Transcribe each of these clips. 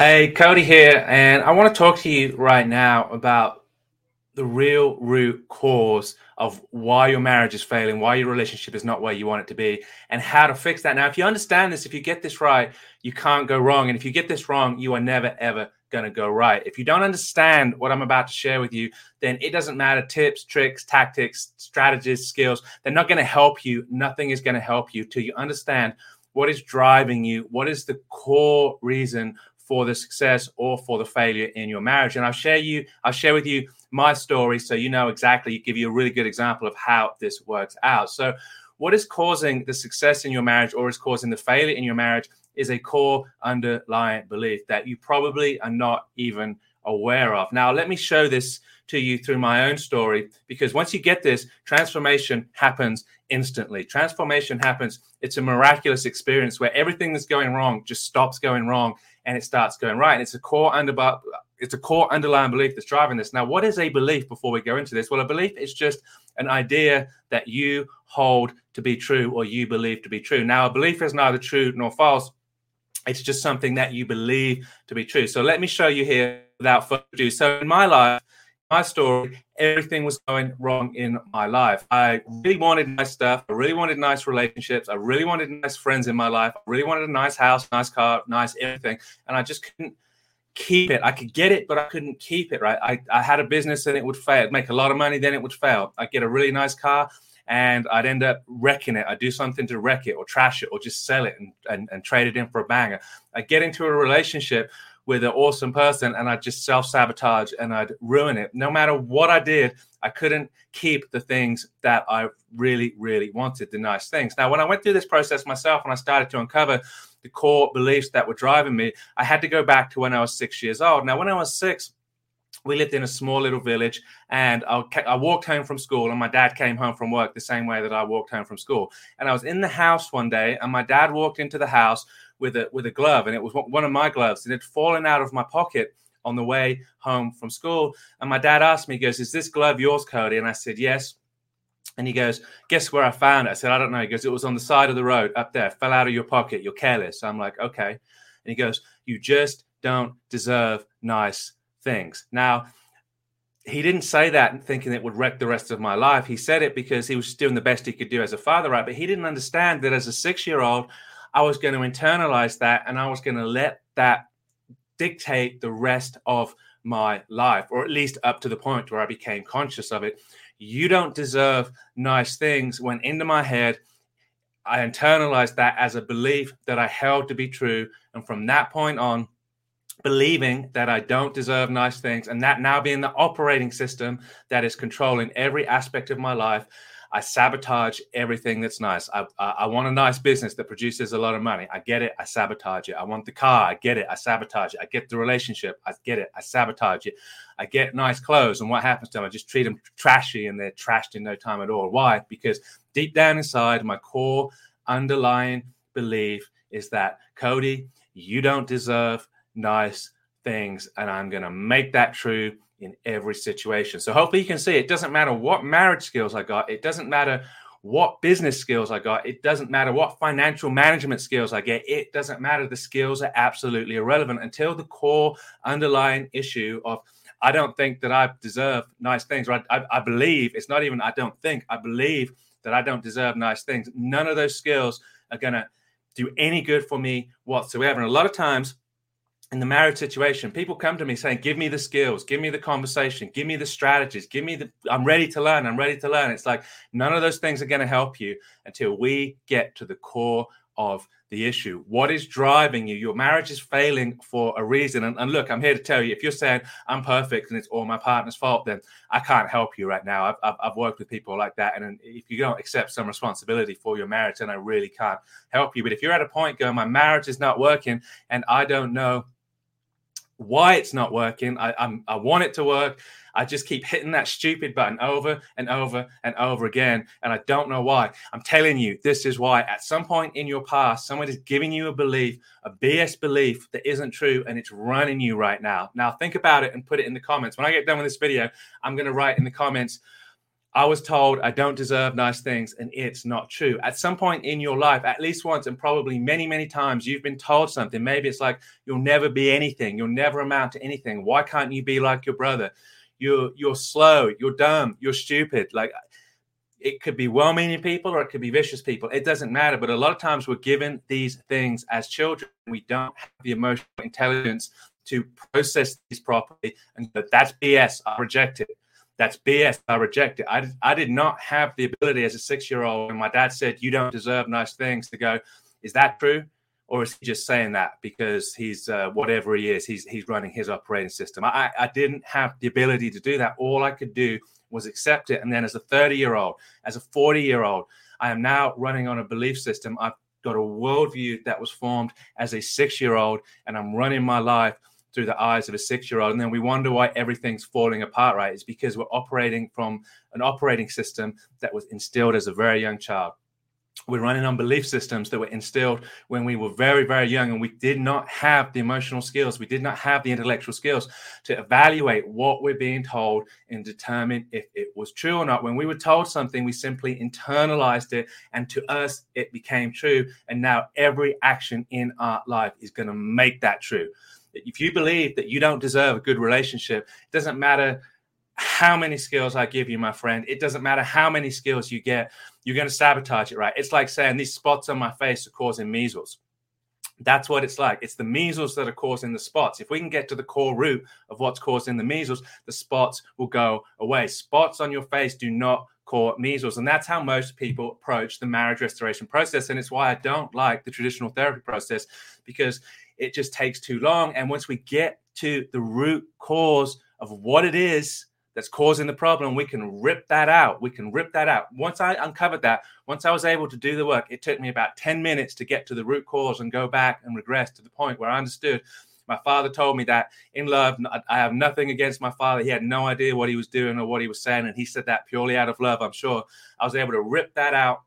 Hey, Cody here, and I want to talk to you right now about the real root cause of why your marriage is failing, why your relationship is not where you want it to be, and how to fix that. Now, if you understand this, if you get this right, you can't go wrong. And if you get this wrong, you are never, ever going to go right. If you don't understand what I'm about to share with you, then it doesn't matter tips, tricks, tactics, strategies, skills. They're not going to help you. Nothing is going to help you till you understand what is driving you, what is the core reason for the success or for the failure in your marriage. And I'll share you, I'll share with you my story so you know exactly, give you a really good example of how this works out. So, what is causing the success in your marriage or is causing the failure in your marriage is a core underlying belief that you probably are not even aware of. Now, let me show this to you through my own story because once you get this, transformation happens instantly. Transformation happens. It's a miraculous experience where everything that's going wrong just stops going wrong and it starts going right. And it's a core under it's a core underlying belief that's driving this. Now, what is a belief before we go into this? Well, a belief is just an idea that you hold to be true or you believe to be true. Now, a belief is neither true nor false. It's just something that you believe to be true. So let me show you here without further ado. So in my life, my story, everything was going wrong in my life. I really wanted nice stuff. I really wanted nice relationships. I really wanted nice friends in my life. I really wanted a nice house, nice car, nice everything. And I just couldn't keep it. I could get it, but I couldn't keep it, right? I, I had a business and it would fail. I'd make a lot of money, then it would fail. I'd get a really nice car and I'd end up wrecking it. I'd do something to wreck it or trash it or just sell it and, and, and trade it in for a banger. I'd get into a relationship with an awesome person and I'd just self sabotage and I'd ruin it. No matter what I did, I couldn't keep the things that I really, really wanted, the nice things. Now, when I went through this process myself and I started to uncover the core beliefs that were driving me, I had to go back to when I was six years old. Now, when I was six, we lived in a small little village and I, I, walked home from school and my dad came home from work the same way that I walked home from school. And I was in the house one day and my dad walked into the house with a with a glove, and it was one of my gloves, and it had fallen out of my pocket on the way home from school. And my dad asked me, he goes, "Is this glove yours, Cody?" And I said, "Yes." And he goes, Guess where I found it? I said, I don't know. He goes, It was on the side of the road up there, fell out of your pocket. You're careless. So I'm like, Okay. And he goes, You just don't deserve nice things. Now, he didn't say that thinking it would wreck the rest of my life. He said it because he was doing the best he could do as a father, right? But he didn't understand that as a six year old, I was going to internalize that and I was going to let that dictate the rest of my life, or at least up to the point where I became conscious of it. You don't deserve nice things went into my head. I internalized that as a belief that I held to be true. And from that point on, believing that I don't deserve nice things, and that now being the operating system that is controlling every aspect of my life, I sabotage everything that's nice. I, I, I, want a nice business that produces a lot of money. I get it. I sabotage it. I want the car. I get it. I sabotage it. I get the relationship. I get it. I sabotage it. I get nice clothes. And what happens to them? I just treat them trashy and they're trashed in no time at all. Why? Because deep down inside, my core underlying belief is that, Cody, you don't deserve nice things. And I'm going to make that true in every situation. So hopefully you can see it doesn't matter what marriage skills I got, it doesn't matter what business skills I got, it doesn't matter what financial management skills I get, it doesn't matter. The skills are absolutely irrelevant until the core underlying issue of I don't think that I deserve nice things. Right? I, I believe it's not even I don't think, I believe that I don't deserve nice things. None of those skills are going to do any good for me whatsoever. And a lot of times in the marriage situation, people come to me saying, Give me the skills, give me the conversation, give me the strategies, give me the, I'm ready to learn, I'm ready to learn. It's like none of those things are going to help you until we get to the core of the issue. What is driving you? Your marriage is failing for a reason. And, and, look, I'm here to tell you if you're saying I'm perfect and it's all my partner's fault, then I can't help you right now. I've, I've, I've worked with people like that. And if you don't accept some responsibility for your marriage, then I really can't help you. But if you're at a point going, my marriage is not working and I don't know why it's not working. I, I'm, I want it to work. I just keep hitting that stupid button over and over and over again. And I don't know why. I'm telling you, this is why. At some point in your past, someone is giving you a belief, a BS belief that isn't true, and it's running you right now. Now, think about it and put it in the comments. When I get done with this video, I'm going to write in the comments, I was told I don't deserve nice things, and it's not true. At some point in your life, at least once, and probably many, many times, you've been told something. Maybe it's like you'll never be anything, you'll never amount to anything. Why can't you be like your brother? You're you're slow, you're dumb, you're stupid. Like it could be well-meaning people or it could be vicious people. It doesn't matter. But a lot of times we're given these things as children. We don't have the emotional intelligence to process these properly, and that's BS. I reject it that's BS. I reject it. I, I did not have the ability as a six year old when my dad said, You don't deserve nice things to go, Is that true? Or is he just saying that because he's uh, whatever he is, he's, he's running his operating system? I, I didn't have the ability to do that. All I could do was accept it. And then as a 30 year old, as a 40 year old, I am now running on a belief system. I've got a worldview that was formed as a six year old, and I'm running my life through the eyes of a six year old. And then we wonder why everything's falling apart, right? It's because we're operating from an operating system that was instilled as a very young child. We're running on belief systems that were instilled when we were very, very young, and we did not have the emotional skills, we did not have the intellectual skills to evaluate what we're being told and determine if it was true or not. When we were told something, we simply internalized it, and to us, it became true. And now every action in our life is going to make that true if you believe that you don't deserve a good relationship, it doesn't matter how many skills I give you, my friend. It doesn't matter how many skills you get, you're going to sabotage it, right? It's like saying these spots on my face are causing measles. That's what it's like. It's the measles that are causing the spots. If we can get to the core root of what's causing the measles, the spots will go away. Spots on your face do not cause measles. And that's how most people approach the marriage restoration process. And it's why I don't like the traditional therapy process because it just takes too long. And once we get to the root cause of what it is that's causing the problem, we can rip that out. We can rip that out. Once I uncovered that, once I was able to do the work, it took me about 10 minutes to get to the root cause and go back and regress to the point where I understood. My father told me that in love, I have nothing against my father. He had no idea what he was doing or what he was saying. And he said that purely out of love, I'm sure. I was able to rip that out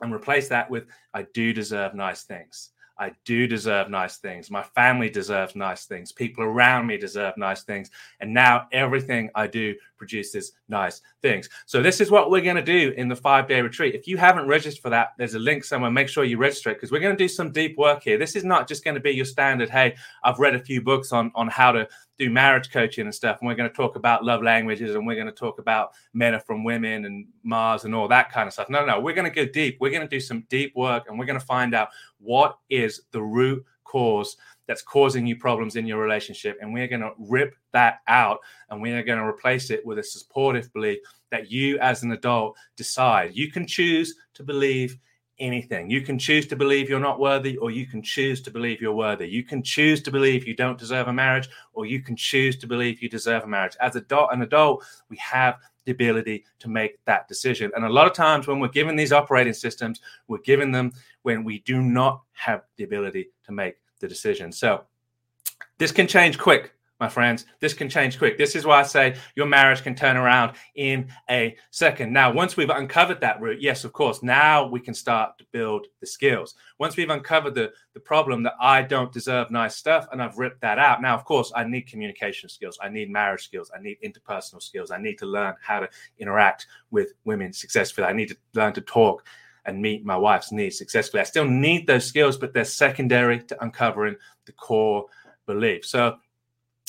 and replace that with I do deserve nice things. I do deserve nice things. My family deserves nice things. People around me deserve nice things. And now everything I do produces nice things. So, this is what we're going to do in the five day retreat. If you haven't registered for that, there's a link somewhere. Make sure you register it because we're going to do some deep work here. This is not just going to be your standard, hey, I've read a few books on, on how to do marriage coaching and stuff. And we're going to talk about love languages and we're going to talk about men are from women and Mars and all that kind of stuff. No, no, we're going to go deep. We're going to do some deep work and we're going to find out what is the root cause that's causing you problems in your relationship. And we're going to rip that out and we are going to replace it with a supportive belief that you, as an adult, decide. You can choose to believe anything. You can choose to believe you're not worthy, or you can choose to believe you're worthy. You can choose to believe you don't deserve a marriage, or you can choose to believe you deserve a marriage. As adult, an adult, we have the ability to make that decision. And a lot of times when we're given these operating systems, we're given them when we do not have the ability to make the decision. So this can change quick my friends. This can change quick. This is why I say your marriage can turn around in a second. Now, once we've uncovered that root, yes, of course, now we can start to build the skills. Once we've uncovered the, the problem that I don't deserve nice stuff and I've ripped that out, now, of course, I need communication skills. I need marriage skills. I need interpersonal skills. I need to learn how to interact with women successfully. I need to learn to talk and meet my wife's needs successfully. I still need those skills, but they're secondary to uncovering the core belief. So,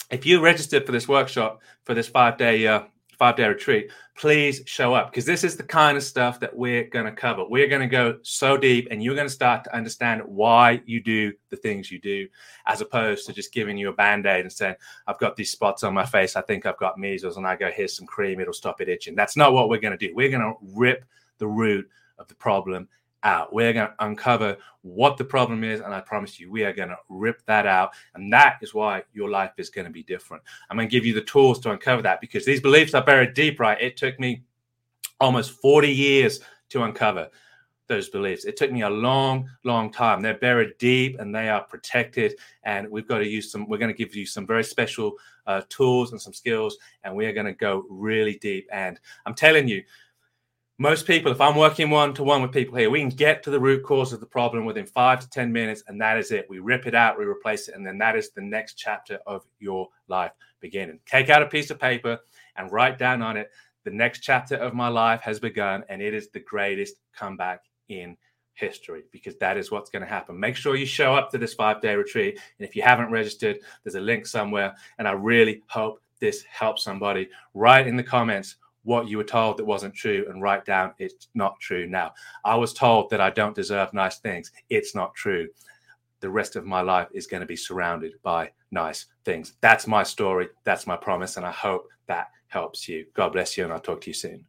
if you registered for this workshop for this five day uh, five day retreat, please show up because this is the kind of stuff that we're going to cover. We're going to go so deep, and you're going to start to understand why you do the things you do, as opposed to just giving you a band aid and saying, "I've got these spots on my face. I think I've got measles," and I go, "Here's some cream. It'll stop it itching." That's not what we're going to do. We're going to rip the root of the problem out. We're going to uncover what the problem is. And I promise you, we are going to rip that out. And that is why your life is going to be different. I'm going to give you the tools to uncover that because these beliefs are buried deep, right? It took me almost 40 years to uncover those beliefs. It took me a long, long time. They're buried deep and they are protected. And we've got to use some, we're going to give you some very special uh, tools and some skills. And we are going to go really deep. And I'm telling you, most people, if I'm working one to one with people here, we can get to the root cause of the problem within five to 10 minutes, and that is it. We rip it out, we replace it, and then that is the next chapter of your life beginning. Take out a piece of paper and write down on it the next chapter of my life has begun, and it is the greatest comeback in history because that is what's going to happen. Make sure you show up to this five day retreat. And if you haven't registered, there's a link somewhere. And I really hope this helps somebody. Write in the comments what you were told that wasn't true and write down it's not true now. I was told that I don't deserve nice things. It's not true. The rest of my life is going to be surrounded by nice things. That's my story. That's my promise. And I hope that helps you. God bless you. And I'll talk to you soon.